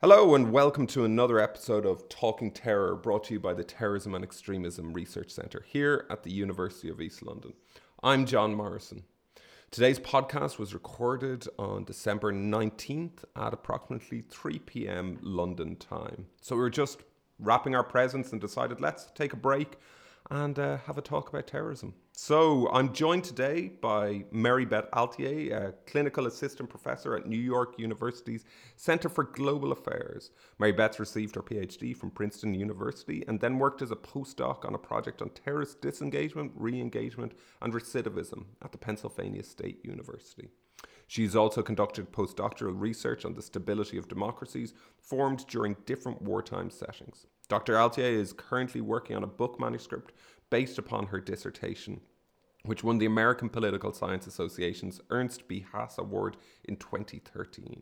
Hello, and welcome to another episode of Talking Terror brought to you by the Terrorism and Extremism Research Centre here at the University of East London. I'm John Morrison. Today's podcast was recorded on December 19th at approximately 3 pm London time. So we were just wrapping our presents and decided let's take a break and uh, have a talk about terrorism. So I'm joined today by Mary Beth Altier, a clinical assistant professor at New York University's Center for Global Affairs. Mary Beth received her PhD from Princeton University and then worked as a postdoc on a project on terrorist disengagement, re-engagement, and recidivism at the Pennsylvania State University. She's also conducted postdoctoral research on the stability of democracies formed during different wartime settings. Dr. Altier is currently working on a book manuscript based upon her dissertation, which won the American Political Science Association's Ernst B. Haas Award in 2013.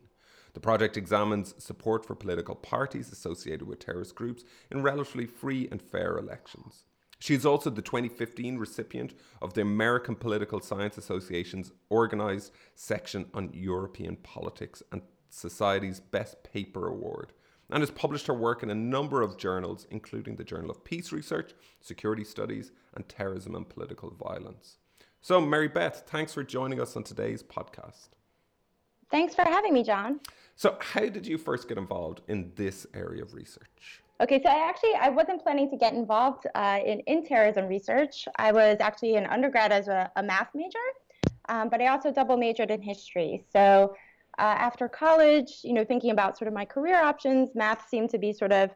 The project examines support for political parties associated with terrorist groups in relatively free and fair elections. She is also the 2015 recipient of the American Political Science Association's organized section on European politics and Society's Best Paper Award, and has published her work in a number of journals, including the Journal of Peace Research, Security Studies, and Terrorism and Political Violence. So, Mary Beth, thanks for joining us on today's podcast. Thanks for having me, John. So, how did you first get involved in this area of research? Okay, so I actually I wasn't planning to get involved uh, in in terrorism research. I was actually an undergrad as a, a math major, um, but I also double majored in history. So uh, after college, you know, thinking about sort of my career options, math seemed to be sort of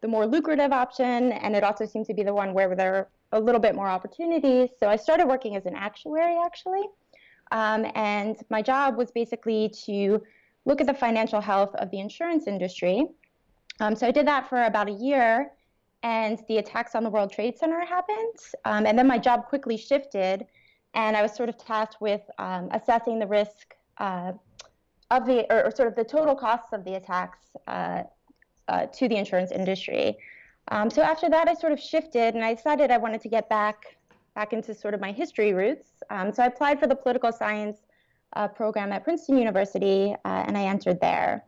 the more lucrative option, and it also seemed to be the one where there are a little bit more opportunities. So I started working as an actuary actually, um, and my job was basically to look at the financial health of the insurance industry um, so I did that for about a year, and the attacks on the World Trade Center happened. Um, and then my job quickly shifted, and I was sort of tasked with um, assessing the risk uh, of the, or, or, sort of the total costs of the attacks uh, uh, to the insurance industry. Um, so after that, I sort of shifted, and I decided I wanted to get back back into sort of my history roots. Um, so I applied for the political science uh, program at Princeton University, uh, and I entered there.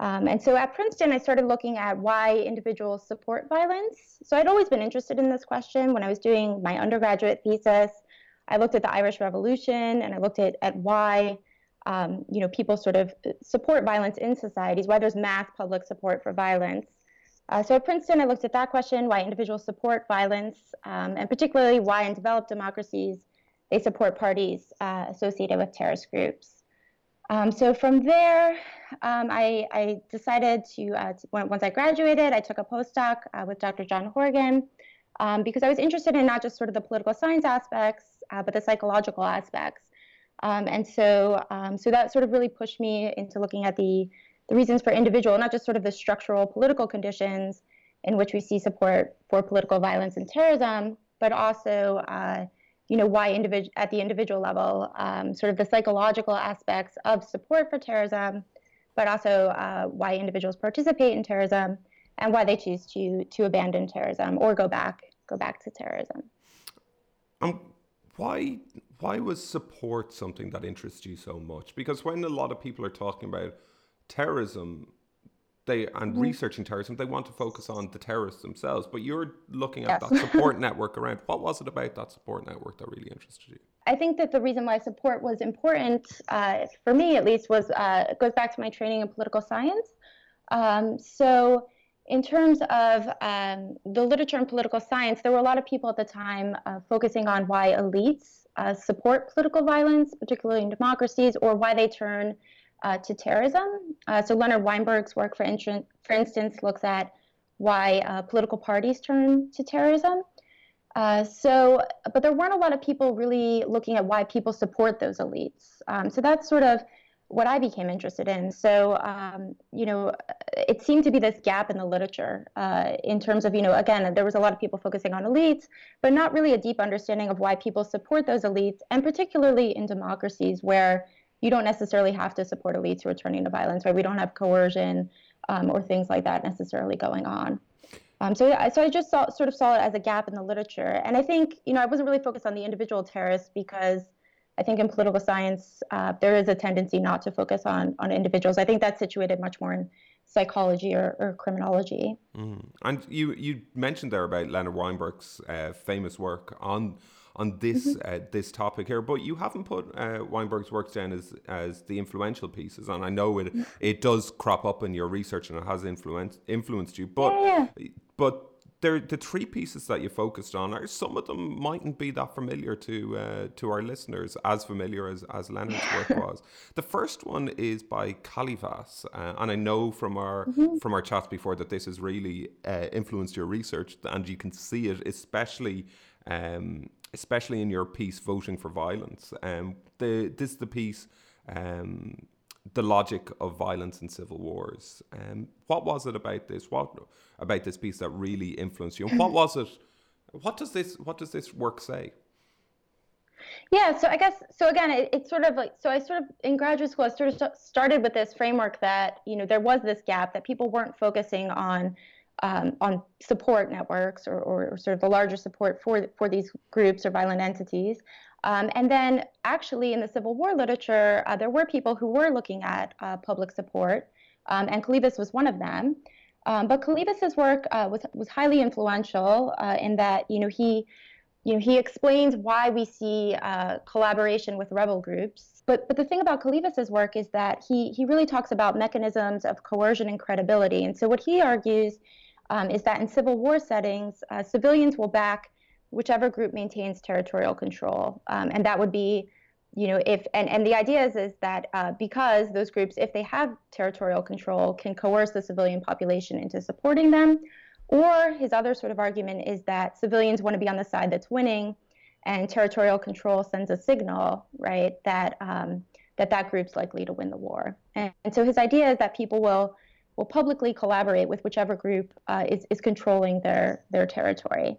Um, and so at Princeton, I started looking at why individuals support violence. So I'd always been interested in this question. When I was doing my undergraduate thesis, I looked at the Irish Revolution and I looked at, at why um, you know, people sort of support violence in societies, why there's mass public support for violence. Uh, so at Princeton, I looked at that question, why individuals support violence, um, and particularly why in developed democracies they support parties uh, associated with terrorist groups. Um, so from there, um, I, I, decided to, uh, to, once I graduated, I took a postdoc uh, with Dr. John Horgan um, because I was interested in not just sort of the political science aspects, uh, but the psychological aspects. Um, and so, um, so that sort of really pushed me into looking at the, the reasons for individual, not just sort of the structural political conditions in which we see support for political violence and terrorism, but also uh, you know, why individual at the individual level, um, sort of the psychological aspects of support for terrorism, but also uh, why individuals participate in terrorism and why they choose to to abandon terrorism or go back go back to terrorism. Um, why why was support something that interests you so much? Because when a lot of people are talking about terrorism, they and mm-hmm. researching terrorism, they want to focus on the terrorists themselves. But you're looking at yes. that support network around. What was it about that support network that really interested you? I think that the reason why support was important uh, for me, at least, was uh, goes back to my training in political science. Um, so, in terms of um, the literature in political science, there were a lot of people at the time uh, focusing on why elites uh, support political violence, particularly in democracies, or why they turn uh, to terrorism. Uh, so Leonard Weinberg's work, for, for instance, looks at why political parties turn to terrorism. Uh, so, but there weren't a lot of people really looking at why people support those elites. Um, so that's sort of what I became interested in. So, um, you know, it seemed to be this gap in the literature uh, in terms of, you know, again, there was a lot of people focusing on elites, but not really a deep understanding of why people support those elites, and particularly in democracies where you don't necessarily have to support elites who are turning to violence, right? We don't have coercion um, or things like that necessarily going on. Um, so, yeah, so I just saw, sort of saw it as a gap in the literature, and I think you know I wasn't really focused on the individual terrorists because I think in political science uh, there is a tendency not to focus on on individuals. I think that's situated much more in psychology or, or criminology. Mm. And you you mentioned there about Leonard Weinberg's uh, famous work on on this mm-hmm. uh, this topic here, but you haven't put uh, Weinberg's works down as as the influential pieces, and I know it it does crop up in your research and it has influenced influenced you, but yeah, yeah. But there, the three pieces that you focused on are some of them mightn't be that familiar to uh, to our listeners, as familiar as, as Leonard's work was. The first one is by Kalyvas, uh, and I know from our mm-hmm. from our chats before that this has really uh, influenced your research, and you can see it, especially um, especially in your piece, voting for violence. Um, the this is the piece. Um, the logic of violence and civil wars. Um, what was it about this? What about this piece that really influenced you? And what was it? What does this What does this work say? Yeah, so I guess so. Again, it, it's sort of like so. I sort of in graduate school, I sort of started with this framework that you know there was this gap that people weren't focusing on um, on support networks or, or, sort of the larger support for for these groups or violent entities. Um, and then, actually, in the Civil War literature, uh, there were people who were looking at uh, public support, um, and Kalyvas was one of them. Um, but Kalyvas's work uh, was was highly influential uh, in that you know he you know he explains why we see uh, collaboration with rebel groups. But but the thing about Kalyvas's work is that he he really talks about mechanisms of coercion and credibility. And so what he argues um, is that in civil war settings, uh, civilians will back whichever group maintains territorial control. Um, and that would be, you know, if, and, and the idea is, is that uh, because those groups, if they have territorial control, can coerce the civilian population into supporting them. Or his other sort of argument is that civilians want to be on the side that's winning, and territorial control sends a signal, right, that um, that that group's likely to win the war. And, and, so his idea is that people will will publicly collaborate with whichever group uh, is is controlling their their territory.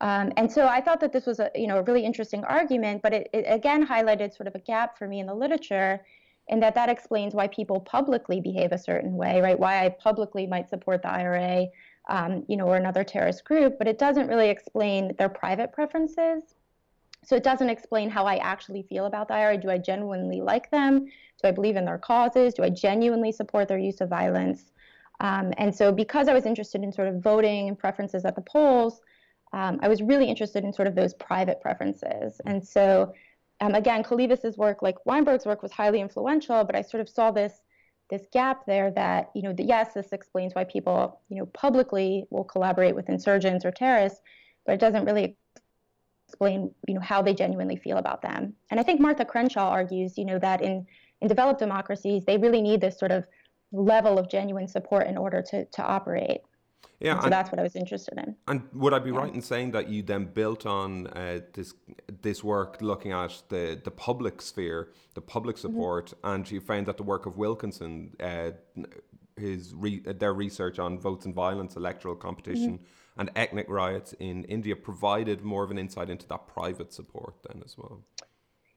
Um, and so I thought that this was a you know a really interesting argument, but it, it, again highlighted sort of a gap for me in the literature, in that that explains why people publicly behave a certain way, right? Why I publicly might support the IRA, um, you know, or another terrorist group, but it doesn't really explain their private preferences. So it doesn't explain how I actually feel about the IRA. Do I genuinely like them? Do I believe in their causes? Do I genuinely support their use of violence? Um, and so because I was interested in sort of voting and preferences at the polls um, I was really interested in sort of those private preferences. And so, um, again, Kalyvas's work, like Weinberg's work, was highly influential, but I sort of saw this this gap there that you know, the, yes, this explains why people you know publicly will collaborate with insurgents or terrorists, but it doesn't really explain you know how they genuinely feel about them. And I think Martha Crenshaw argues you know that in in developed democracies they really need this sort of level of genuine support in order to to operate. Yeah, and so and, that's what I was interested in. And would I be yeah. right in saying that you then built on uh, this this work looking at the the public sphere, the public mm-hmm. support, mm-hmm. and you found that the work of Wilkinson, uh, his re- their research on votes and violence, electoral competition, mm-hmm. and ethnic riots in India provided more of an insight into that private support then as well.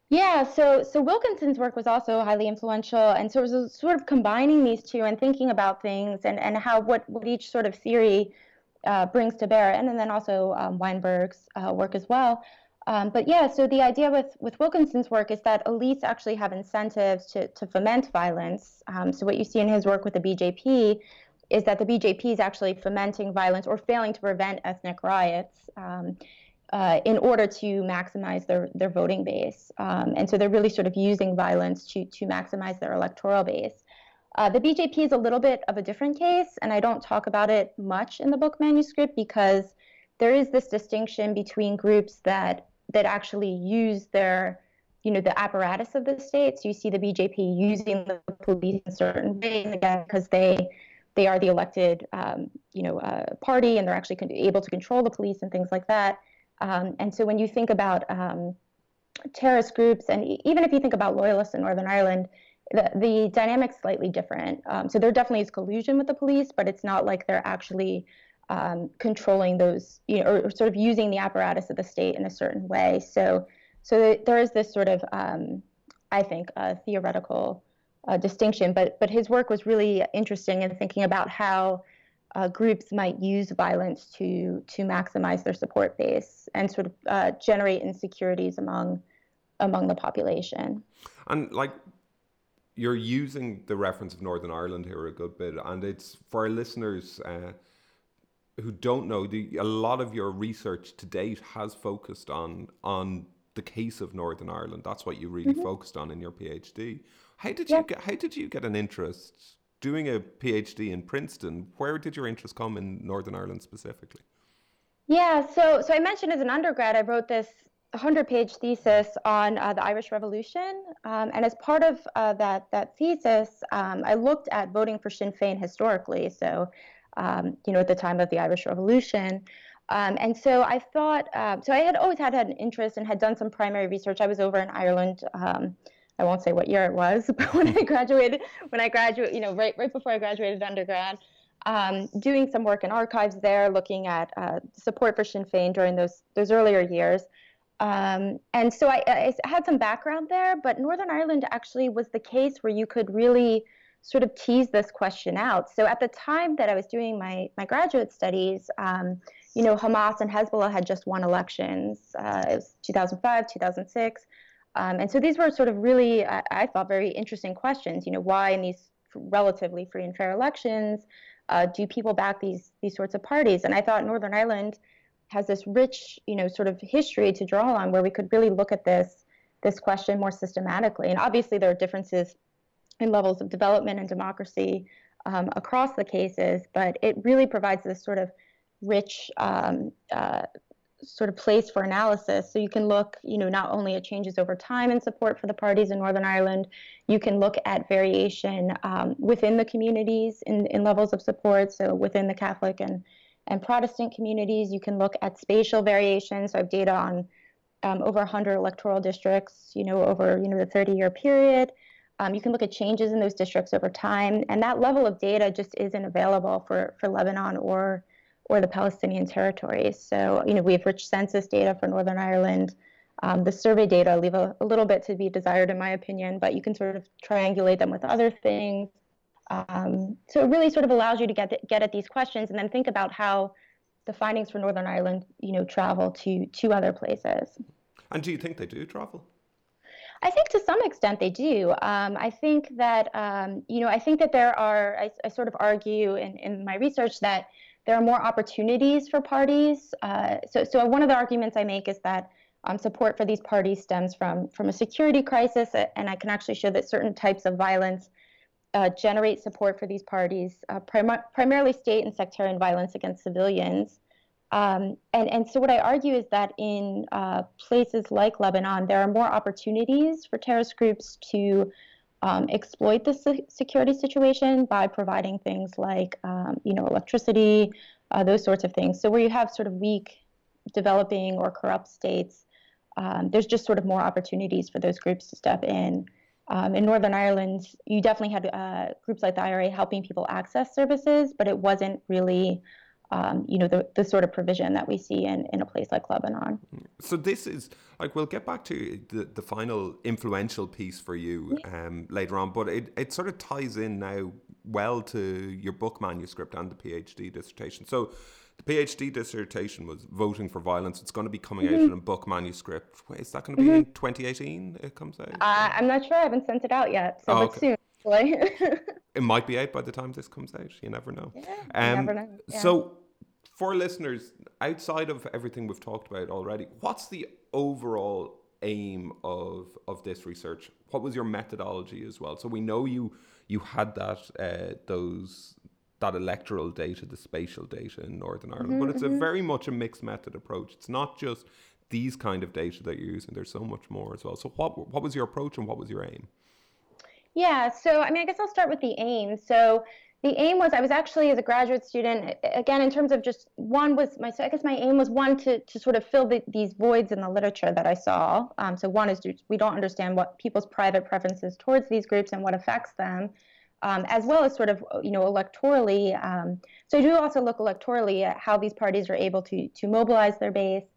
Yeah, so so Wilkinson's work was also highly influential, and so it was sort of combining these two and thinking about things and, and how what, what each sort of theory uh, brings to bear, and, and then also um, Weinberg's uh, work as well. Um, but yeah, so the idea with, with Wilkinson's work is that elites actually have incentives to, to foment violence. Um, so what you see in his work with the BJP is that the BJP is actually fomenting violence or failing to prevent ethnic riots. Um, uh, in order to maximize their, their voting base. Um, and so they're really sort of using violence to, to maximize their electoral base. Uh, the BJP is a little bit of a different case, and I don't talk about it much in the book manuscript because there is this distinction between groups that that actually use their you know the apparatus of the state. So you see the BJP using the police in certain ways again because they they are the elected um, you know uh, party and they're actually able to control the police and things like that. Um, and so when you think about um, terrorist groups, and even if you think about loyalists in Northern Ireland, the, the dynamic's slightly different. Um, so there definitely is collusion with the police, but it's not like they're actually um, controlling those, you know, or, or, sort of using the apparatus of the state in a certain way. So, so there is this sort of, um, I think, a theoretical uh, distinction. But but his work was really interesting in thinking about how uh, groups might use violence to to maximize their support base and sort of uh, generate insecurities among among the population. And like you're using the reference of Northern Ireland here a good bit, and it's for our listeners uh, who don't know. The, a lot of your research to date has focused on on the case of Northern Ireland. That's what you really mm-hmm. focused on in your PhD. How did you get? How did you get an interest doing a PhD in Princeton? Where did your interest come in Northern Ireland specifically? Yeah, so so I mentioned as an undergrad, I wrote this 100 page thesis on uh, the Irish Revolution. Um, and as part of uh, that, that thesis, um, I looked at voting for Sinn Féin historically. So, um, you know, at the time of the Irish Revolution. Um, and so I thought, uh, so I had always had, had an interest and had done some primary research. I was over in Ireland. I won't say what year it was, but when I graduated, when I graduated, you know, right, right before I graduated undergrad, um, doing some work in archives there, looking at uh, support for Sinn Féin during those those earlier years. Um, and so I, I, had some background there, but Northern Ireland actually was the case where you could really sort of tease this question out. So at the time that I was doing my, my graduate studies, um, you know, Hamas and Hezbollah had just won elections. Uh, it was 2005, 2006. Um, and so these were sort of really, I, I, thought, very interesting questions. You know, why in these relatively free and fair elections uh, do people back these these sorts of parties? And I thought Northern Ireland has this rich, you know, sort of history to draw on where we could really look at this this question more systematically. And obviously, there are differences in levels of development and democracy um, across the cases, but it really provides this sort of rich um, uh, sort of place for analysis. So you can look, you know, not only at changes over time in support for the parties in Northern Ireland, you can look at variation um, within the communities in, in levels of support. So within the Catholic and and Protestant communities. You can look at spatial variation. So I have data on um, over 100 electoral districts, you know, over you know the 30-year period. Um, you can look at changes in those districts over time, and that level of data just isn't available for for Lebanon or or the Palestinian territories. So you know we have rich census data for Northern Ireland. Um, the survey data leave a, a, little bit to be desired, in my opinion, but you can sort of triangulate them with other things. Um, so it really sort of allows you to get the, get at these questions and then think about how the findings for Northern Ireland, you know, travel to to other places. And do you think they do travel? I think to some extent they do. Um, I think that um, you know I think that there are. I, I, sort of argue in, in my research that there are more opportunities for parties. Uh, so so one of the arguments I make is that um, support for these parties stems from from a security crisis, and I can actually show that certain types of violence uh, generate support for these parties, uh, prim- primarily state and sectarian violence against civilians. Um, and, and so, what I argue is that in uh, places like Lebanon, there are more opportunities for terrorist groups to um, exploit the se- security situation by providing things like, um, you know, electricity, uh, those sorts of things. So, where you have sort of weak, developing, or corrupt states, um, there's just sort of more opportunities for those groups to step in. Um, in Northern Ireland, you definitely had uh, groups like the IRA helping people access services, but it wasn't really, um, you know, the, the sort of provision that we see in, in a place like Lebanon. So this is like we'll get back to the, the final influential piece for you um, later on, but it, it sort of ties in now well to your book manuscript and the PhD dissertation. So the PhD dissertation was voting for violence. It's going to be coming mm-hmm. out in a book manuscript. Wait, is that going to be mm-hmm. in 2018? It comes out. Uh, I'm not sure. I haven't sent it out yet, so oh, okay. soon. it might be out by the time this comes out. You never know. Yeah, um, never know. Yeah. So, for listeners, outside of everything we've talked about already, what's the overall aim of of this research? What was your methodology as well? So we know you you had that uh, those that electoral data, the spatial data in Northern Ireland. Mm-hmm, but it's mm-hmm. a very much a mixed method approach. It's not just these kind of data that you're using. There's so much more as well. So what what was your approach and what was your aim? Yeah, so I mean, I guess I'll start with the aim. So the aim was I was actually as a graduate student again in terms of just one was my I guess my aim was one to to sort of fill the, these voids in the literature that I saw. Um, so one is we don't understand what people's private preferences towards these groups and what affects them um, as well as sort of you know electorally. Um, so I do also look electorally at how these parties are able to to mobilize their base,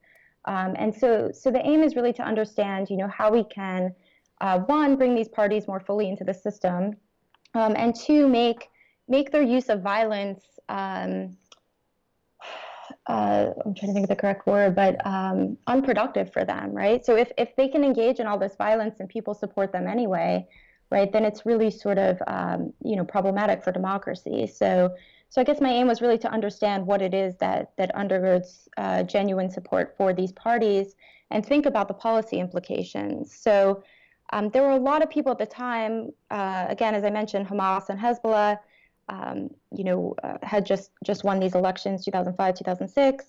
um, and so so the aim is really to understand you know how we can uh, one bring these parties more fully into the system, um, and two make make their use of violence. Um, uh, I'm trying to think of the correct word, but um, unproductive for them, right? So if, if they can engage in all this violence and people support them anyway, right, then it's really sort of um, you know problematic for democracy. So so I guess my aim was really to understand what it is that that undergirds uh, genuine support for these parties and think about the policy implications. So um, there were a lot of people at the time. Uh, again, as I mentioned, Hamas and Hezbollah, um, you know, uh, had just just won these elections, 2005, 2006.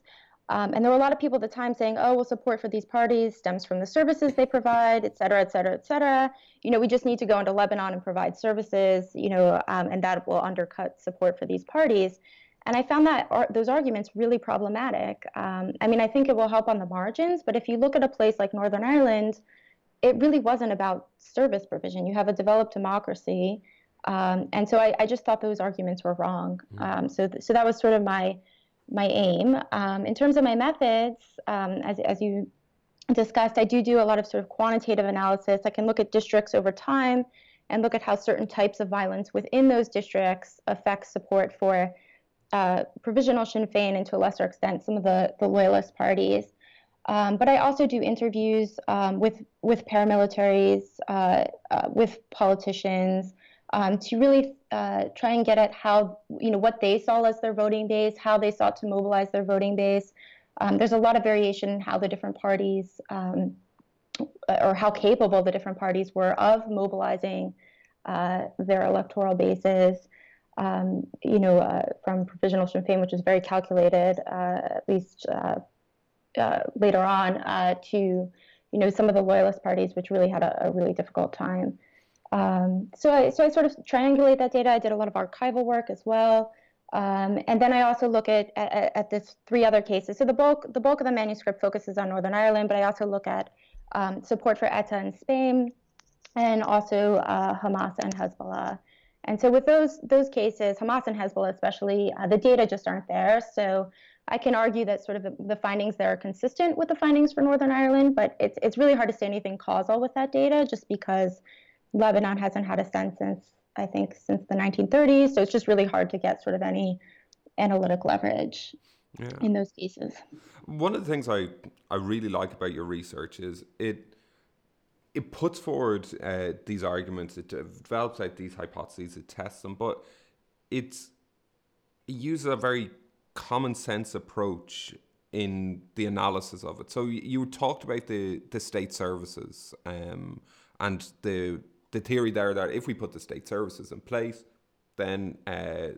Um, and there were a lot of people at the time saying, oh, well, support for these parties stems from the services they provide, et cetera, et cetera, et cetera. You know, we just need to go into Lebanon and provide services, you know, um, and that will undercut support for these parties. And I found that ar- those arguments really problematic. Um, I mean, I think it will help on the margins, but if you look at a place like Northern Ireland, it really wasn't about service provision. You have a developed democracy. Um, and so I, I, just thought those arguments were wrong. Mm-hmm. Um, so, th- so that was sort of my my aim. Um, in terms of my methods, um, as, as you discussed, I do do a lot of sort of quantitative analysis. I can look at districts over time and look at how certain types of violence within those districts affect support for uh, provisional Sinn Féin and to a lesser extent some of the, the loyalist parties. Um, but I also do interviews um, with with paramilitaries, uh, uh, with politicians, um, to really uh, try and get at how, you know, what they saw as their voting base, how they sought to mobilize their voting base. Um, there's a lot of variation in how the different parties, um, or how capable the different parties were of mobilizing uh, their electoral bases. Um, you know, uh, from Provisional Sinn Féin, which is very calculated, uh, at least uh, uh, later on, to, you know, some of the loyalist parties, which really had a, a really difficult time. Um, so I so I sort of triangulate that data. I did a lot of archival work as well. Um, and then I also look at, at, at this three other cases. So the bulk the bulk of the manuscript focuses on Northern Ireland, but I also look at um, support for ETA in Spain, and also uh, Hamas and Hezbollah. And so with those those cases, Hamas and Hezbollah especially, uh, the data just aren't there. So I can argue that sort of the, the, findings there are consistent with the findings for Northern Ireland, but it's it's really hard to say anything causal with that data, just because Lebanon hasn't had a sense since I think, since the 1930s. So it's just really hard to get sort of any analytic leverage yeah. in those cases. One of the things I, I really like about your research is it it puts forward uh, these arguments, it develops out these hypotheses, it tests them, but it's it uses a very common sense approach in the analysis of it. So you, talked about the the state services um, and the the theory there that if we put the state services in place, then uh,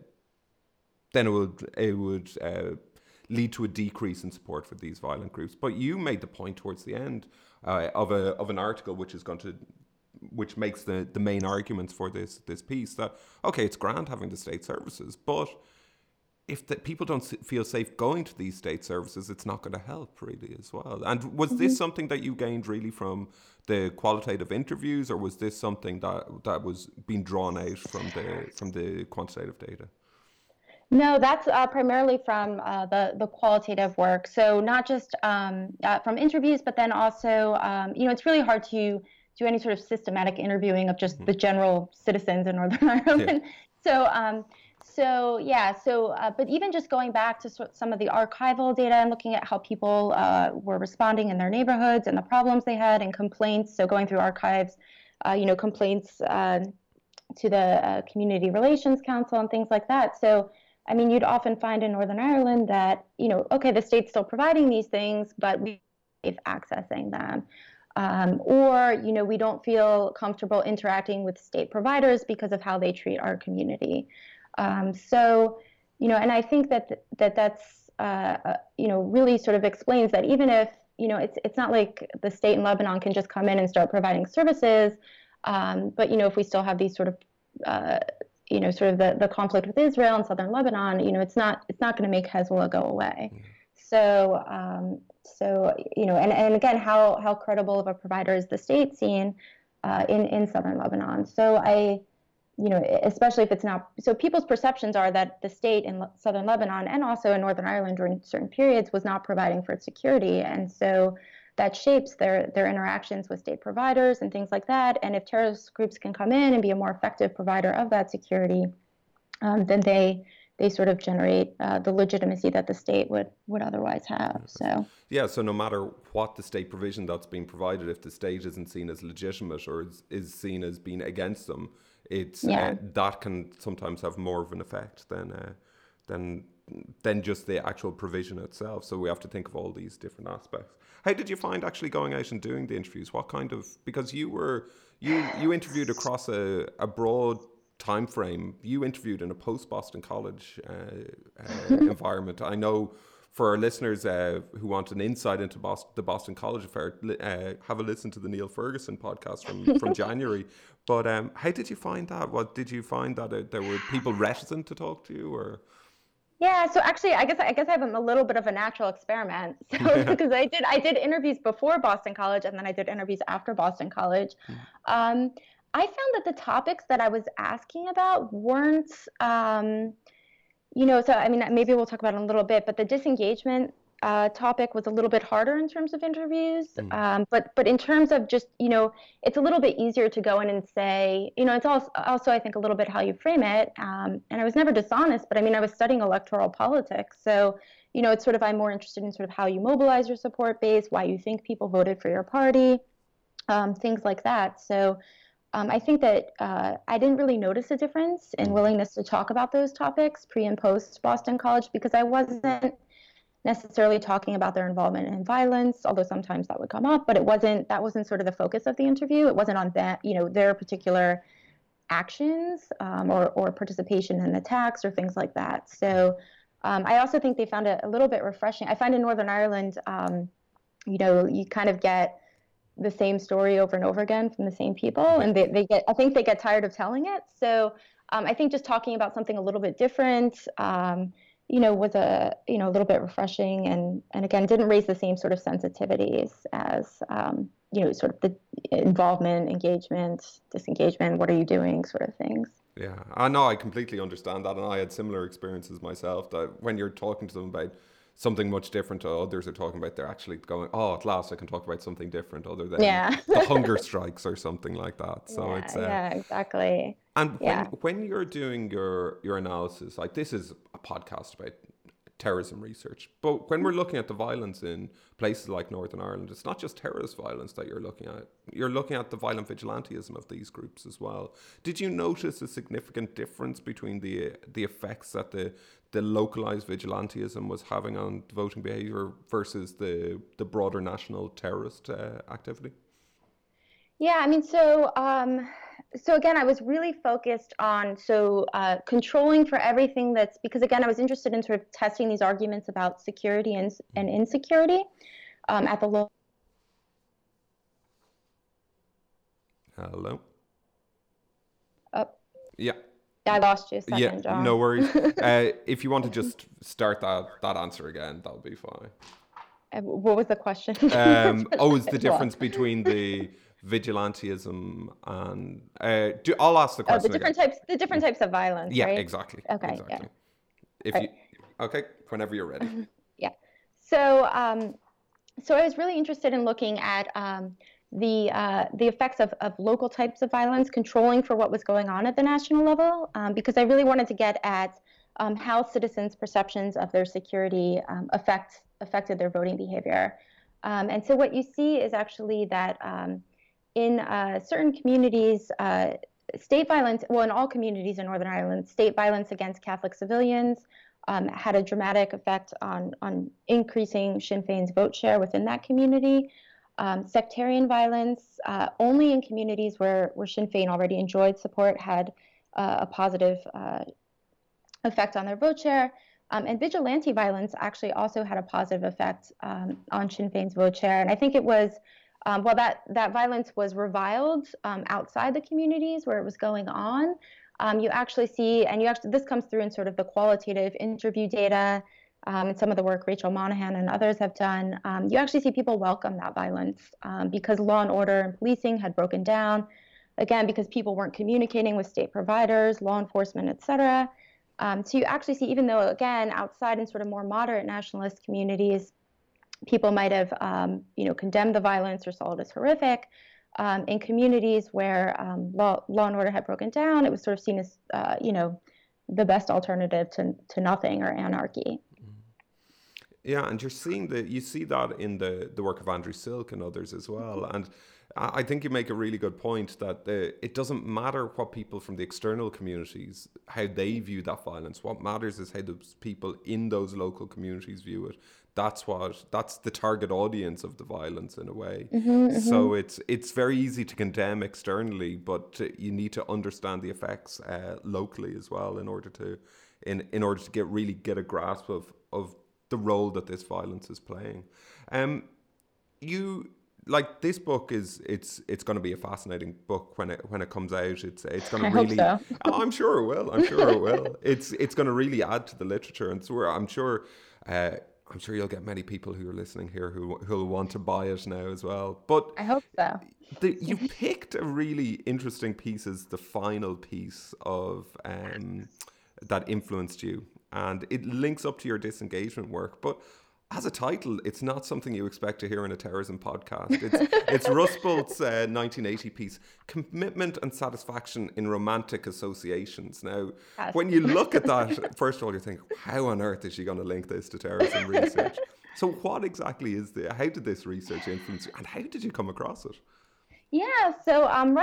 then it would it would uh, lead to a decrease in support for these violent groups. But you made the point towards the end uh, of a of an article which is going to which makes the, the main arguments for this this piece that okay it's grand having the state services but if the people don't feel safe going to these state services, it's not going to help really as well. And was mm-hmm. this something that you gained really from the qualitative interviews, or was this something that that was being drawn out from the from the quantitative data? No, that's uh, primarily from uh, the the qualitative work. So not just um, uh, from interviews, but then also, um, you know, it's really hard to do any sort of systematic interviewing of just mm-hmm. the general citizens in Northern Ireland. Yeah. So um, so yeah, so uh, but even just going back to some of the archival data and looking at how people uh, were responding in their neighborhoods and the problems they had and complaints. So going through archives, uh, you know, complaints uh, to the uh, Community Relations Council and things like that. So I mean, you'd often find in Northern Ireland that you know, okay, the state's still providing these things, but we accessing them. Um, or you know we don't feel comfortable interacting with state providers because of how they treat our community um, so, you know, and I think that that that's uh, uh, you know really sort of explains that even if you know it's it's not like the state in Lebanon can just come in and start providing services, um, but you know if we still have these sort of uh, you know sort of the, the conflict with Israel and southern Lebanon, you know it's not it's not going to make Hezbollah go away. Mm-hmm. So um, so you know and, and again how how credible of a provider is the state seen uh, in in southern Lebanon? So I you know, especially if it's not. So people's perceptions are that the state in southern Lebanon and also in Northern Ireland during certain periods was not providing for its security, and so that shapes their their interactions with state providers and things like that. And if terrorist groups can come in and be a more effective provider of that security, um, then they they sort of generate uh, the legitimacy that the state would would otherwise have. So yeah, so no matter what the state provision that's being provided, if the state isn't seen as legitimate or is, is seen as being against them, it's uh, yeah. uh, that can sometimes have more of an effect than uh, than than just the actual provision itself. So we have to think of all these different aspects. How did you find actually going out and doing the interviews? What kind of because you were you you interviewed across a, a broad time frame. You interviewed in a post Boston College uh, uh, environment. I know for our listeners uh, who want an insight into Boston, the Boston College affair, uh, have a listen to the Neil Ferguson podcast from, from January. But um, how did you find that? What did you find that uh, there were people reticent to talk to you, or? Yeah, so actually, I guess I guess I'm a little bit of a natural experiment. So because I did I did interviews before Boston College, and then I did interviews after Boston College. Hmm. Um, I found that the topics that I was asking about weren't, um, you know, so I mean, maybe we'll talk about it in a little bit, but the disengagement uh, topic was a little bit harder in terms of interviews. Mm. Um, but but in terms of just you know, it's a little bit easier to go in and say, you know, it's also also I think a little bit how you frame it. Um, and I was never dishonest, but I mean, I was studying electoral politics, so you know, it's sort of I'm more interested in sort of how you mobilize your support base, why you think people voted for your party, um, things like that. So um, I think that uh, I didn't really notice a difference in mm. willingness to talk about those topics pre and post Boston College because I wasn't necessarily talking about their involvement in violence, although sometimes that would come up, but it wasn't that wasn't sort of the focus of the interview. It wasn't on that, you know, their particular actions um, or, or participation in attacks or things like that. So um, I also think they found it a little bit refreshing. I find in Northern Ireland, um, you know, you kind of get the same story over and over again from the same people and they, they get i think they get tired of telling it. So um, i think just talking about something a little bit different um, you know was a you know a little bit refreshing and and again didn't raise the same sort of sensitivities as um, you know sort of the involvement engagement disengagement what are you doing sort of things. Yeah i know i completely understand that and i had similar experiences myself that when you're talking to them about something much different to others are talking about. They're actually going, oh, at last I can talk about something different other than yeah. the hunger strikes or something like that. So yeah, it's uh, yeah, exactly. And yeah. when, when you're doing your your analysis, like this is a podcast about terrorism research. But when we're looking at the violence in places like Northern Ireland, it's not just terrorist violence that you're looking at. You're looking at the violent vigilantism of these groups as well. Did you notice a significant difference between the the effects that the the localized vigilantism was having on voting behavior versus the the broader national terrorist uh, activity? Yeah, I mean, so um, so again, I was really focused on so uh, controlling for everything that's because again, I was interested in sort of testing these arguments about security and, and insecurity um, at the local. Hello. Oh. Yeah. I lost you. Second, yeah, John. no worries. uh, if you want to just start that that answer again, that would be fine. Uh, what was the question? um, oh, is the difference between the vigilantism and uh, do, I'll ask the question. Oh, the different again. types, the different types of violence. Yeah, right? exactly. Okay. Exactly. Yeah. If right. you okay, whenever you're ready. yeah. So, um, so I was really interested in looking at um, the uh, the effects of, of local types of violence, controlling for what was going on at the national level, um, because I really wanted to get at um, how citizens' perceptions of their security um, affect affected their voting behavior. Um, and so what you see is actually that um, in uh, certain communities, uh, state violence, well, in all communities in Northern Ireland, state violence against Catholic civilians um, had a dramatic effect on, on increasing Sinn Féin's vote share within that community. Um, sectarian violence, uh, only in communities where, where Sinn Féin already enjoyed support, had uh, a positive uh, effect on their vote share. Um, and vigilante violence actually also had a positive effect um, on Sinn Féin's vote share. And I think it was um, while that, that violence was reviled um, outside the communities where it was going on, um, you actually see, and you actually, this comes through in sort of the qualitative interview data um, and some of the work Rachel Monaghan and others have done. Um, you actually see people welcome that violence um, because law and order and policing had broken down. Again, because people weren't communicating with state providers, law enforcement, et cetera. so you actually see, even though, again, outside in sort of more moderate nationalist communities, people might have, um, you know, condemned the violence or saw it as horrific. Um, in communities where um, law, law and order had broken down, it was sort of seen as, uh, you know, the best alternative to, to nothing or anarchy. Yeah, and you're seeing that you see that in the the work of Andrew Silke and others as well. And I think you make a really good point that the, it doesn't matter what people from the external communities how they view that violence. What matters is how the people in those local communities view it. That's what that's the target audience of the violence in a way. Mm-hmm, mm-hmm. so it's it's very easy to condemn externally, but you need to understand the effects uh, locally as well in order to in in order to get really get a grasp of of the role that this violence is playing. Um, you like this book is it's it's going to be a fascinating book when it when it comes out. It's it's going to really. So. I'm sure it will. I'm sure it will. It's it's going to really add to the literature, and so I'm sure. Uh, I'm sure you'll get many people who are listening here who who'll want to buy it now as well. But I hope so. The, you picked a really interesting piece as the final piece of um, that influenced you, and it links up to your disengagement work. But as a title, it's not something you expect to hear in a terrorism podcast. It's, it's Rusbult's uh, 1980 piece, Commitment and Satisfaction in Romantic Associations. Now, yes. when you look at that, first of all, you think, how on earth is she going to link this to terrorism research? So, what exactly is the, how did this research influence you, and how did you come across it? Yeah, so um,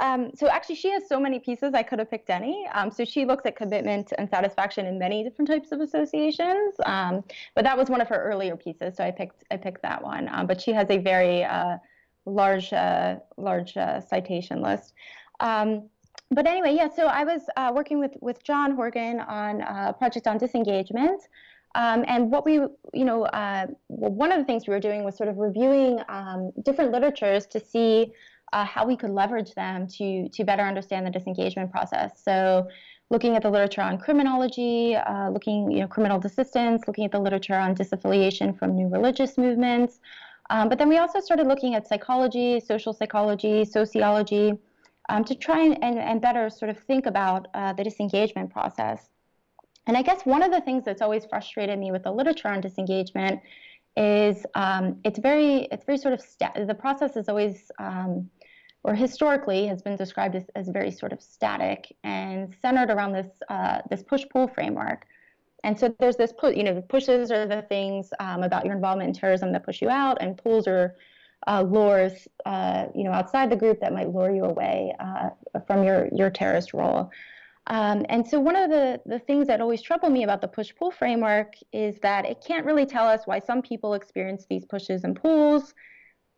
um, so actually she has so many pieces, I could have picked any. Um, so she looks at commitment and satisfaction in many different types of associations. Um, but that was one of her earlier pieces, so I picked I picked that one. Um, but she has a very uh, large uh, large uh, citation list. Um, but anyway, yeah. So I was uh, working with with John Horgan on a project on disengagement. Um, and what we, you know, uh, well, one of the things we were doing was sort of reviewing um, different literatures to see uh, how we could leverage them to to better understand the disengagement process. So, looking at the literature on criminology, uh, looking you know criminal desistance, looking at the literature on disaffiliation from new religious movements. Um, but then we also started looking at psychology, social psychology, sociology, um, to try and, and, and, better sort of think about uh, the disengagement process. And I guess one of the things that's always frustrated me with the literature on disengagement is um, it's very it's very sort of sta- the process is always um, or historically has been described as, as very sort of static and centered around this uh, this push pull framework. And so there's this push, you know, the pushes are the things um, about your involvement in terrorism that push you out, and pulls are uh, lures, uh, you know, outside the group that might lure you away uh, from your your terrorist role. Um, and so one of the, the things that always troubled me about the push-pull framework is that it can't really tell us why some people experience these pushes and pulls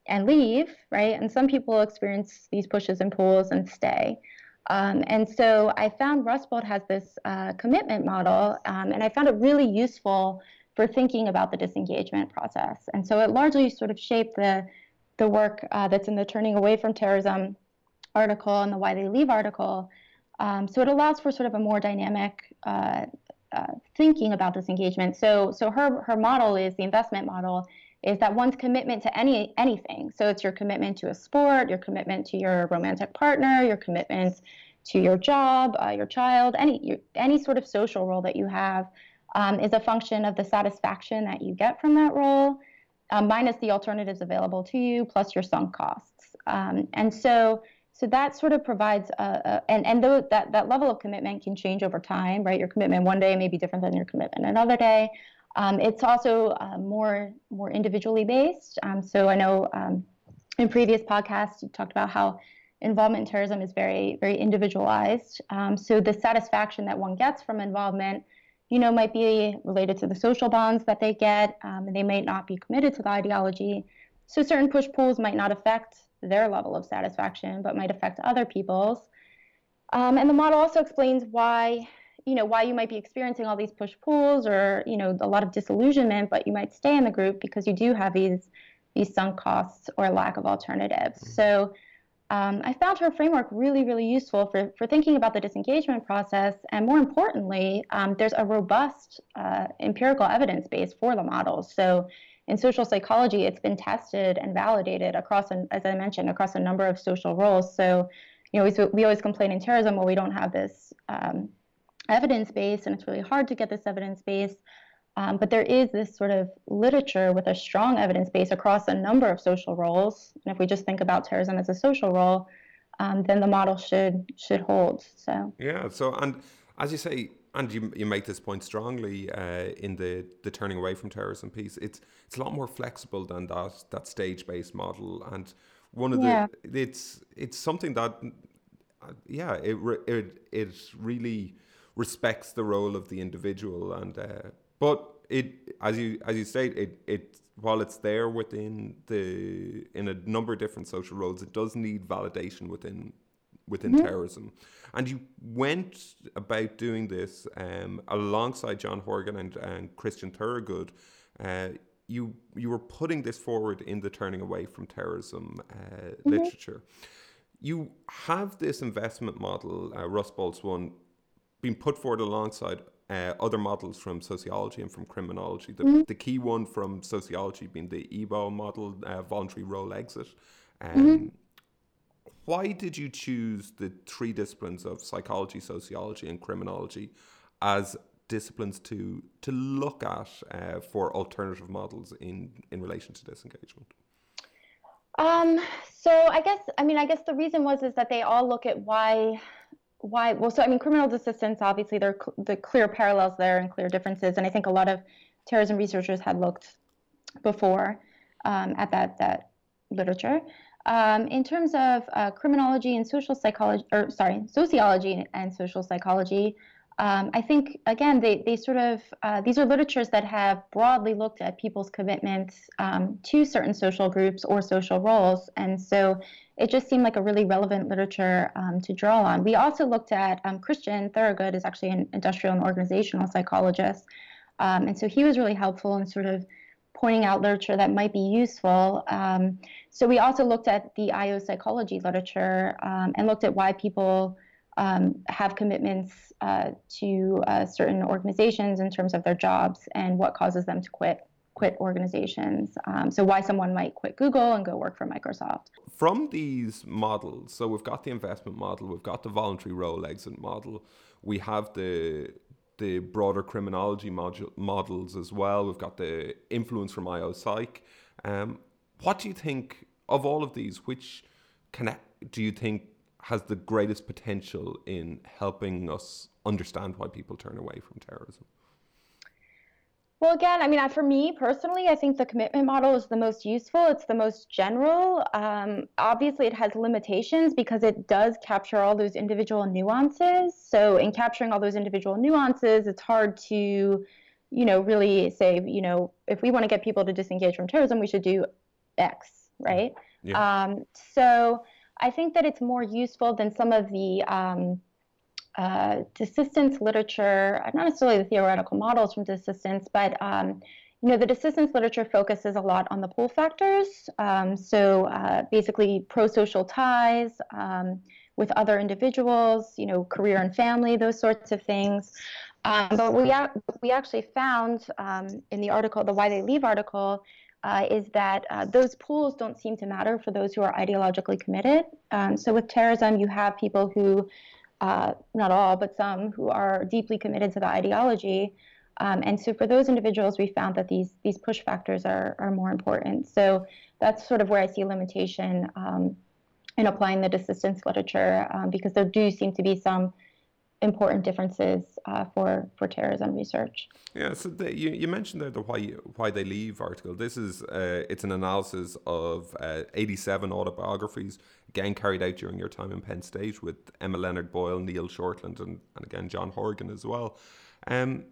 and leave, right? And some people experience these pushes and pulls and stay. Um, and so I found Rusbult has this uh, commitment model, um, and I found it really useful for thinking about the disengagement process. And so it largely sort of shaped the the work uh, that's in the Turning Away from Terrorism article and the Why They Leave article. Um, so it allows for sort of a more dynamic uh, uh, thinking about disengagement. So so her her model is the investment model is that one's commitment to any anything. So it's your commitment to a sport, your commitment to your romantic partner, your commitment to your job, uh, your child, any your, any sort of social role that you have um, is a function of the satisfaction that you get from that role, um, minus the alternatives available to you, plus your sunk costs. Um, and so so that sort of provides a, a and and th- that that level of commitment can change over time, right? Your commitment one day may be different than your commitment another day. Um, it's also uh, more more individually based. Um, so I know um, in previous podcasts you talked about how involvement in terrorism is very very individualized. Um, so the satisfaction that one gets from involvement, you know, might be related to the social bonds that they get, um, and they may not be committed to the ideology. So certain push pulls might not affect their level of satisfaction, but might affect other people's. Um, and the model also explains why you know why you might be experiencing all these push pulls or you know a lot of disillusionment but you might stay in the group because you do have these these sunk costs or lack of alternatives. Mm-hmm. so um, i found her framework really really useful for, for thinking about the disengagement process. And more importantly um, there's a robust uh, empirical evidence base for the models so in social psychology it's been tested and validated across an, as i mentioned across a number of social roles. So you know we, we always complain in terrorism well we don't have this um, evidence base, and it's really hard to get this evidence based. Um, but there is this sort of literature with a strong evidence base across a number of social roles. And if we just think about terrorism as a social role, um, then the model should should hold. So yeah. So and as you say, and you you make this point strongly uh, in the the turning away from terrorism piece. It's it's a lot more flexible than that that stage based model, and one of yeah. the it's it's something that uh, yeah it it it really respects the role of the individual, and uh, but it as you as you state it it while it's there within the in a number of different social roles, it does need validation within within mm-hmm. terrorism. And you went about doing this um, alongside John Horgan and, and Christian Thoroughgood. Uh, you you were putting this forward in the turning away from terrorism uh, mm-hmm. literature. You have this investment model, uh, Rusbult's one, being put forward alongside uh, other models from sociology and from criminology. The, mm-hmm. the key one from sociology being the Ebaugh model, uh, voluntary role exit. Um, mm-hmm why did you choose the three disciplines of psychology, sociology, and criminology as disciplines to to look at uh, for alternative models in in relation to disengagement? Um, so I guess I mean I guess the reason was is that they all look at why why well so I mean criminal desistance obviously there are the clear parallels there and clear differences and I think a lot of terrorism researchers had looked before um, at that that literature. Um, in terms of uh, criminology and social psychology, or sorry, sociology and social psychology, um, I think again they, they sort of uh, these are literatures that have broadly looked at people's commitments um, to certain social groups or social roles, and so it just seemed like a really relevant literature um, to draw on. We also looked at um, Christian Thoroughgood is actually an industrial and organizational psychologist, um, and so he was really helpful in sort of pointing out literature that might be useful. Um, so we also looked at the IO psychology literature and looked at why people um, have commitments uh, to uh, certain organizations in terms of their jobs and what causes them to quit quit organizations. Um, so why someone might quit Google and go work for Microsoft. From these models, so we've got the investment model, we've got the voluntary role exit model, we have the the broader criminology module, models as well. We've got the influence from IO Psych. Um, what do you think of all of these? Which can do you think has the greatest potential in helping us understand why people turn away from terrorism? Well, again, I mean, for me personally, I think the commitment model is the most useful. It's the most general. Um, obviously, it has limitations because it does capture all those individual nuances. So, in capturing all those individual nuances, it's hard to, you know, really say, you know, if we want to get people to disengage from terrorism, we should do X, right? Yeah. Um, so, I think that it's more useful than some of the um, uh, desistance literature, not necessarily the theoretical models from desistance, but um, you know, the desistance literature focuses a lot on the pull factors. Um, so uh, basically, pro-social ties um, with other individuals, you know, career and family, those sorts of things. Um, but we we actually found um, in the article, the Why They Leave article, uh, is that uh, those pools don't seem to matter for those who are ideologically committed. Um, so with terrorism, you have people who uh, not all, but some who are deeply committed to the ideology. Um, and so for those individuals, we found that these these push factors are, are more important. So that's sort of where I see limitation um, in applying the desistance literature um, because there do seem to be some important differences uh, for for terrorism research. Yeah, so the, you, you mentioned there the why why they leave article. This is uh, it's an analysis of uh, 87 autobiographies again carried out during your time in Penn State with Emma Leonard Boyle, Neil Shortland, and, and again John Horgan as well. Um,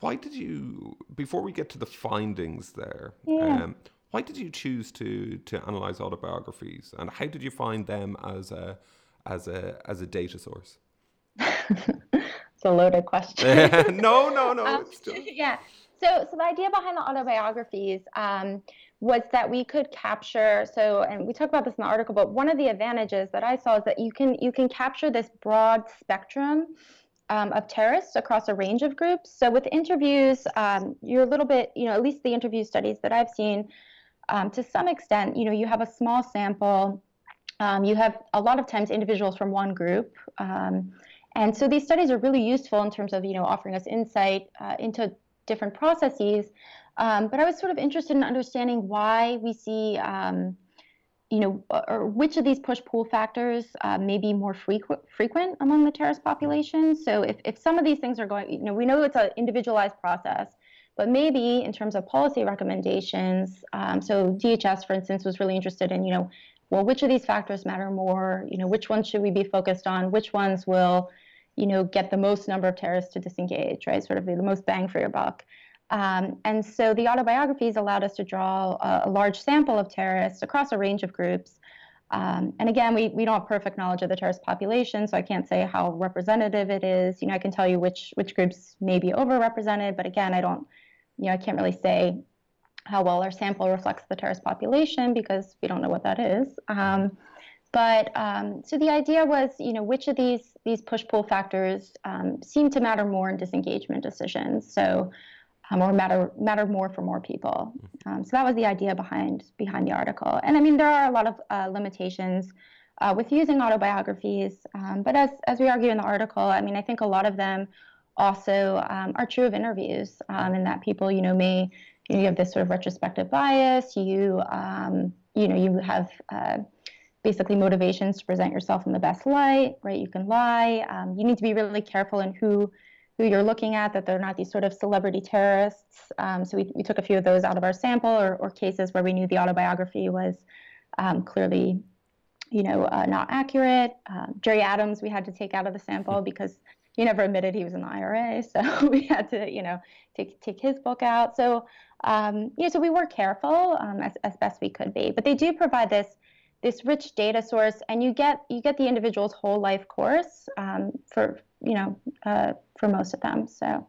why did you before we get to the findings there? Yeah. Um, why did you choose to to analyze autobiographies, and how did you find them as a as a as a data source? it's a loaded question. no, no, no. Um, yeah. So, so the idea behind the autobiographies um, was that we could capture. So, and we talk about this in the article, but one of the advantages that I saw is that you can you can capture this broad spectrum. Um, of terrorists across a range of groups. So with interviews, um, you're a little bit, you know, at least the interview studies that I've seen, um, to some extent, you know, you have a small sample. Um, you have a lot of times individuals from one group. And so these studies are really useful in terms of you know offering us insight uh, into different processes. Um, but I was sort of interested in understanding why we see um, you know, or which of these push-pull factors uh, may be more frequent frequent among the terrorist population. So if, if some of these things are going, you know, we know it's an individualized process, but maybe in terms of policy recommendations, um, so DHS, for instance, was really interested in, you know, well, which of these factors matter more? You know, which ones should we be focused on? Which ones will, you know, get the most number of terrorists to disengage, right? Sort of the most bang for your buck. Um, and so the autobiographies allowed us to draw a, a, large sample of terrorists across a range of groups. Um, and again, we, we don't have perfect knowledge of the terrorist population, so I can't say how representative it is. You know, I can tell you which which groups may be overrepresented, but again, I don't, you know, I can't really say how well our sample reflects the terrorist population because we don't know what that is. Um, but um, so the idea was, you know, which of these these push pull factors um, seem to matter more in disengagement decisions. So um, or matter matter more for more people. Um, so that was the idea behind behind the article. And I mean, there are a lot of uh, limitations uh, with using autobiographies, um, but as as we argue in the article, I mean, I think a lot of them also um, are true of interviews, um, in that people, you know, may you, know, you have this sort of retrospective bias. You um, you know you have uh, basically motivations to present yourself in the best light, right? You can lie. you need to be really careful in who who you're looking at, that they're not these sort of celebrity terrorists. Um, so we, we took a few of those out of our sample or, or cases where we knew the autobiography was um, clearly, you know, uh, not accurate. Uh, Gerry Adams we had to take out of the sample hmm. because he never admitted he was in the IRA. So we had to, you know, take, take his book out. So, um, yeah, so we were careful um, as, as best we could be. But they do provide this this rich data source, and you get you get the individual's whole life course um, for you know uh, for most of them. So.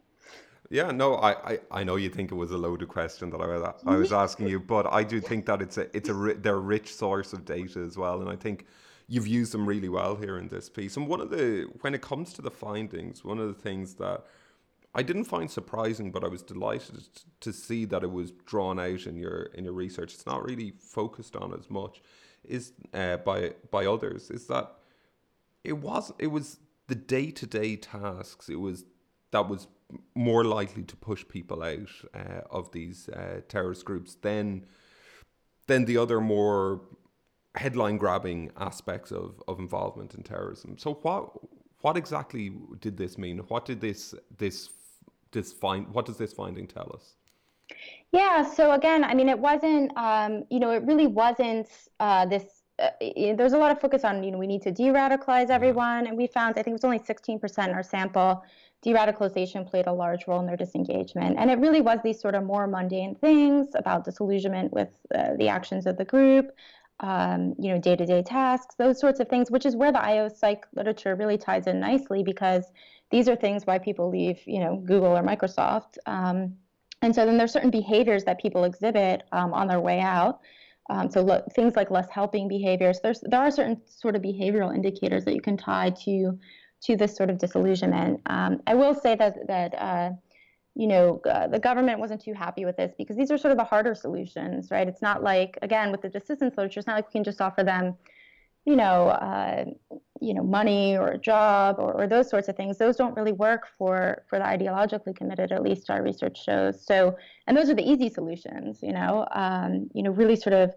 Yeah, no, I, I, I know you think it was a loaded question that I was I was asking you, but I do think that it's a it's a they're a rich source of data as well, and I think you've used them really well here in this piece. And one of the when it comes to the findings, one of the things that I didn't find surprising, but I was delighted to see that it was drawn out in your in your research. It's not really focused on as much is uh, by by others is that it was it was the day to day tasks. It was that was more likely to push people out uh, of these uh, terrorist groups than than the other more headline grabbing aspects of, of involvement in terrorism. So what what exactly did this mean? What did this this this find what does this finding tell us? Yeah. So again, I mean, it wasn't, um, you know, it really wasn't uh, this. Uh, there's a lot of focus on, you know, we need to de-radicalize everyone, and we found, I think it was only 16% in our sample, de-radicalization played a large role in their disengagement, and it really was these sort of more mundane things about disillusionment with uh, the actions of the group, um, you know, day-to-day tasks, those sorts of things, which is where the IO psych literature really ties in nicely because these are things why people leave, you know, Google or Microsoft. Um, and so then there's certain behaviors that people exhibit um, on their way out. Um, so lo- things like less helping behaviors. There's there are certain sort of behavioral indicators that you can tie to to this sort of disillusionment. Um, I will say that that uh, you know uh, the government wasn't too happy with this because these are sort of the harder solutions, right? It's not like again with the desistance literature, it's not like we can just offer them you know, uh, you know, money or a job or, or, those sorts of things. Those don't really work for for the ideologically committed. At least our research shows. So, and those are the easy solutions. You know, um, you know, really sort of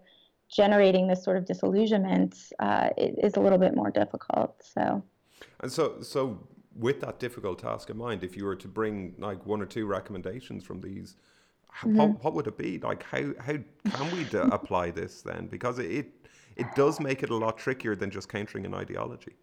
generating this sort of disillusionment uh, is a little bit more difficult. So, and so so with that difficult task in mind, if you were to bring like one or two recommendations from these. Mm-hmm. What, what would it be like? How how can we apply this then? Because it it does make it a lot trickier than just countering an ideology.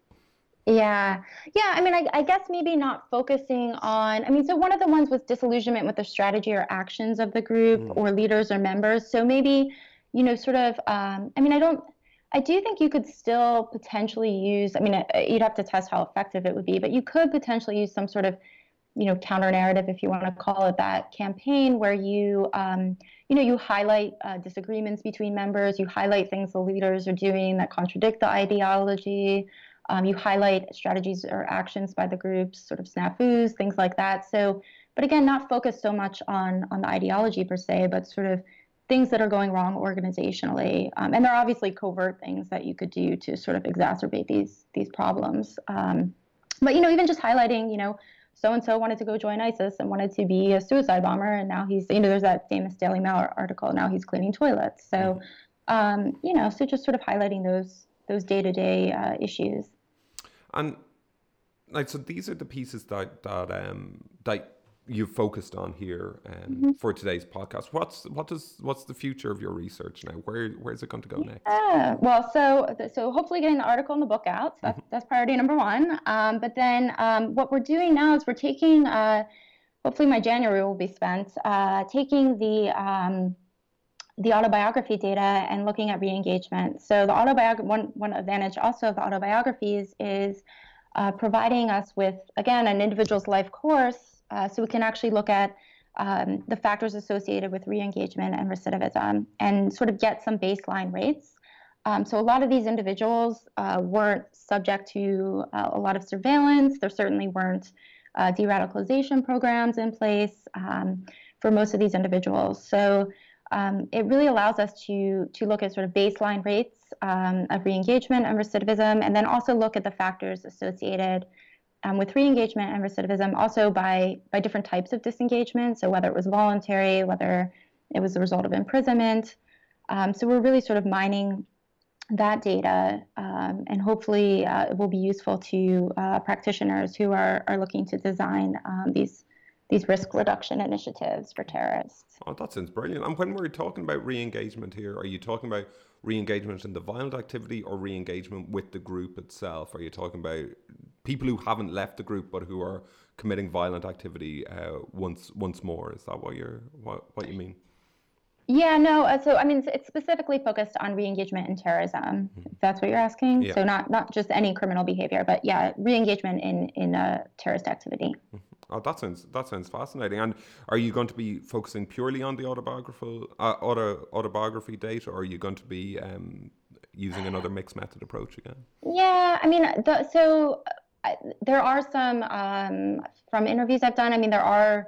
Yeah. Yeah. I mean, I, I, guess maybe not focusing on, I mean, so one of the ones was disillusionment with the strategy or actions of the group mm. or leaders or members. So maybe, you know, sort of, um, I mean, I don't, I do think you could still potentially use, I mean, you'd have to test how effective it would be, but you could potentially use some sort of you know counter narrative if you want to call it that campaign where you um, you know you highlight uh, disagreements between members you highlight things the leaders are doing that contradict the ideology um, you highlight strategies or actions by the groups sort of snafus things like that. So but again not focused so much on on the ideology per se but sort of things that are going wrong organizationally. Um, and there are obviously covert things that you could do to sort of exacerbate these these problems. Um, but you know even just highlighting you know so and so wanted to go join ISIS and wanted to be a suicide bomber, and now he's you know there's that famous Daily Mail article. Now he's cleaning toilets. So, Um, you know, so just sort of highlighting those those day to day issues. And like, so these are the pieces that that um that you've focused on here um, mm-hmm. for today's podcast. What's what does what's the future of your research now? Where where's it going to go next? Yeah, well, so so hopefully getting the article and the book out. So that's, mm-hmm. that's priority number one. Um, but then um, what we're doing now is we're taking. Uh, hopefully, my January will be spent uh, taking the. Um, the autobiography data and looking at re-engagement. So the autobiography one one advantage also of the autobiographies is uh, providing us with again an individual's life course uh, so we can actually look at um, the factors associated with re-engagement and recidivism and sort of get some baseline rates. Um, so a lot of these individuals uh, weren't subject to uh, a lot of surveillance. There certainly weren't uh, de-radicalization programs in place um, for most of these individuals. So um, it really allows us to to look at sort of baseline rates um, of re-engagement and recidivism, and then also look at the factors associated um, with re-engagement and recidivism also by by different types of disengagement so whether it was voluntary whether it was the result of imprisonment um, so we're really sort of mining that data um, and hopefully uh, it will be useful to uh, practitioners who are, are looking to design um, these these risk reduction initiatives for terrorists. Oh, that sounds brilliant. And when we're talking about re-engagement here, are you talking about re-engagement in the violent activity or re-engagement with the group itself? Are you talking about people who haven't left the group but who are committing violent activity uh, once once more. Is that what you're what what you mean? Yeah, no. Uh, so I mean, it's specifically focused on re-engagement in terrorism. Mm-hmm. If that's what you're asking. Yeah. So not not just any criminal behavior, but yeah, re-engagement in in a terrorist activity. Oh, that sounds that sounds fascinating. And are you going to be focusing purely on the autobiographical uh, auto, autobiography data, or are you going to be um, using another mixed method approach again? Yeah, I mean, the, so there are some um, from interviews I've done. I mean, there are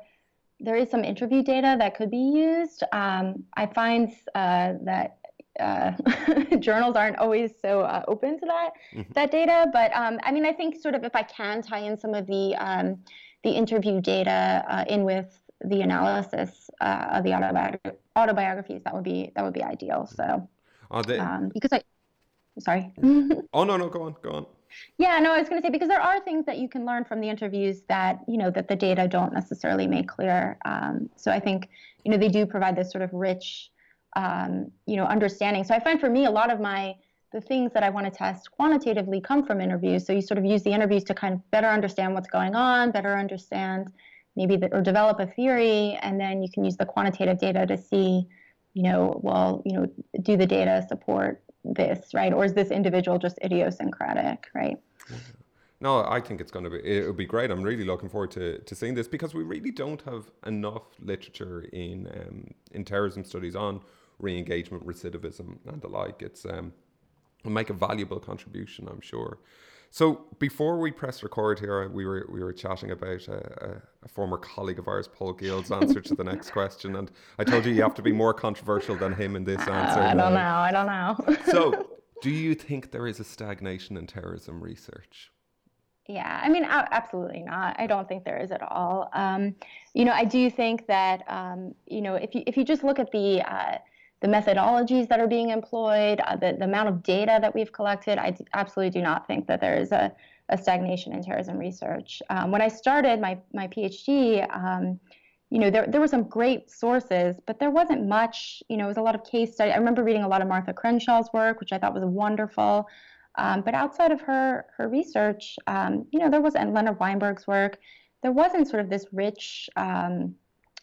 there is some interview data that could be used. Um, I find uh, that uh, journals aren't always so uh, open to that mm-hmm. that data. But um, I mean, I think sort of if I can tie in some of the um, the interview data uh, in with the analysis uh, of the autobi- autobiographies, that would be that would be ideal. So, they... um, because I, sorry. oh no no go on go on. Yeah, no, I was going to say because there are things that you can learn from the interviews that you know that the data don't necessarily make clear. Um, so I think you know they do provide this sort of rich, um, you know, understanding. So I find for me a lot of my the things that I want to test quantitatively come from interviews. So you sort of use the interviews to kind of better understand what's going on, better understand maybe the, or develop a theory, and then you can use the quantitative data to see, you know, well, you know, do the data support this, right? Or is this individual just idiosyncratic, right? No, I think it's going to be it'll be great. I'm really looking forward to, to seeing this because we really don't have enough literature in um, in terrorism studies on re-engagement, recidivism, and the like. It's um, will make a valuable contribution, I'm sure. So before we press record here, we were we were chatting about a, a former colleague of ours, Paul Gill's answer to the next question, and I told you you have to be more controversial than him in this answer. I don't know. I don't know. so, do you think there is a stagnation in terrorism research? Yeah, I mean, absolutely not. I don't think there is at all. Um, you know, I do think that um, you know if you if you just look at the uh, the methodologies that are being employed, uh, the, the amount of data that we've collected, I absolutely do not think that there is a, a stagnation in terrorism research. Um, when I started my, my PhD, um, you know, there, there were some great sources, but there wasn't much, you know, it was a lot of case study. I remember reading a lot of Martha Crenshaw's work, which I thought was wonderful. Um, but outside of her, her research, um, you know, there was, and Leonard Weinberg's work, there wasn't sort of this rich, um,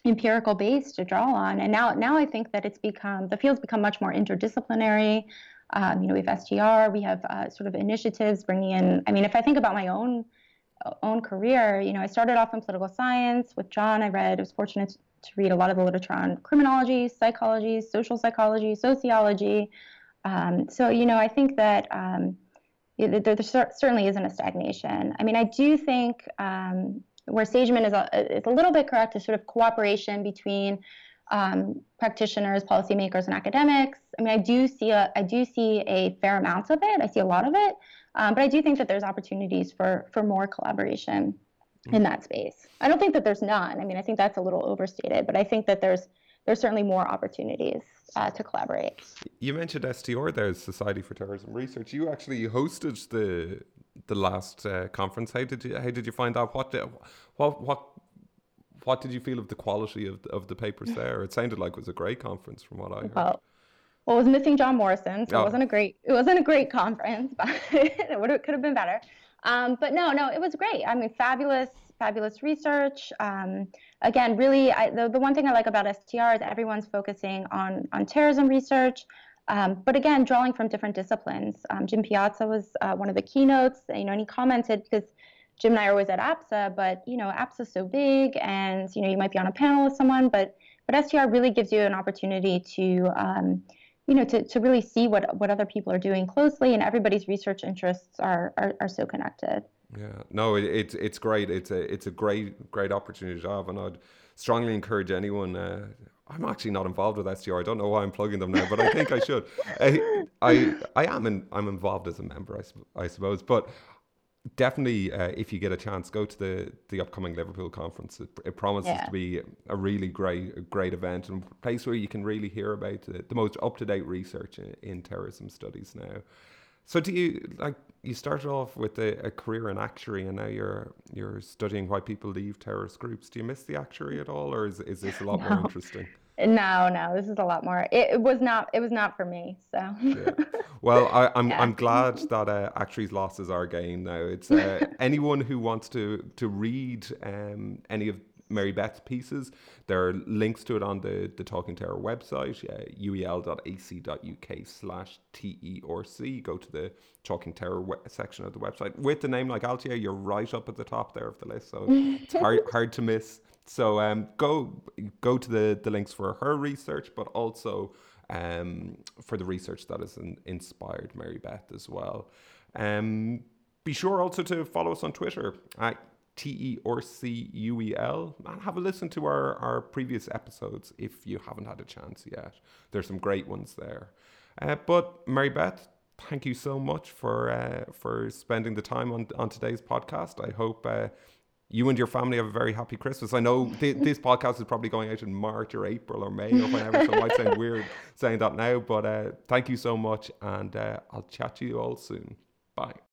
empirical base to draw on. And now, now I think that it's become the field's become much more interdisciplinary. Um, you know, we have STR, we have uh, sort of initiatives bringing in. I mean, if I think about my own own career, you know, I started off in political science with John. I read, I was fortunate to read a lot of the literature on criminology, psychology, social psychology, sociology. Um, so, you know, I think that um, there, there, certainly isn't a stagnation. I mean, I do think um, where Sageman is a, is a little bit correct is sort of cooperation between um, practitioners, policymakers, and academics. I mean, I do see a I do see a fair amount of it. I see a lot of it, um, but I do think that there's opportunities for for more collaboration in that space. I don't think that there's none. I mean, I think that's a little overstated, but I think that there's there's certainly more opportunities uh, to collaborate. You mentioned STR there, Society for Terrorism Research. You actually hosted the the last uh, conference. How did you how did you find out what the, what what what did you feel of the quality of of the papers there? It sounded like it was a great conference from what I heard. Well, well, it was missing John Morrison, so oh. it wasn't a great it wasn't a great conference, but it would could have been better. Um, but no, no, it was great. I mean, fabulous, fabulous research. Um, again, really, I, the, the one thing I like about STR is everyone's focusing on on terrorism research. Um, but again, drawing from different disciplines. Um, Jim Piazza was uh, one of the keynotes. You know, and he commented because Jim and I are always at APSA, but you know, APSA's so big, and you know, you might be on a panel with someone, but but STR really gives you an opportunity to um, you know, to, to really see what, what other people are doing closely, and everybody's research interests are, are, are so connected. Yeah, no, it, it's it's great. It's a it's a great great opportunity to have, and I'd strongly encourage anyone. Uh, I'm actually not involved with STR. I don't know why I'm plugging them now, but I think I should. I, I I am in, I'm involved as a member, I, I suppose. But definitely, uh, if you get a chance, go to the the upcoming Liverpool conference. It, it promises yeah. to be a really great great event and a place where you can really hear about the, the most up to date research in, in, terrorism studies now. So, do you like you started off with a, a, career in actuary, and now you're you're studying why people leave terrorist groups? Do you miss the actuary at all, or is is this a lot no. more interesting? No, no, this is a lot more. It, it, was not. It was not for me. So. yeah. Well, I, am I'm, yeah. I'm glad that uh, actuary's losses are gain now. It's uh, anyone who wants to to read um, any of Mary Beth's pieces. There are links to it on the, the Talking Terror website, uh, uel.ac.uk slash TERC. Go to the Talking Terror we- section of the website. With the name like Altier, you're right up at the top there of the list, so it's hard, hard to miss. So um, go go to the, the links for her research, but also um, for the research that has in, inspired Mary Beth as well. Um, be sure also to follow us on Twitter at T E R C U E L. And have a listen to our, our previous episodes if you haven't had a chance yet. There's some great ones there. Uh, but Mary Beth, thank you so much for uh, for spending the time on on today's podcast. I hope uh, you and your family have a very happy Christmas. I know th- this podcast is probably going out in March or April or May or whenever, so it might sound weird saying that now. But uh, thank you so much, and uh, I'll chat to you all soon. Bye.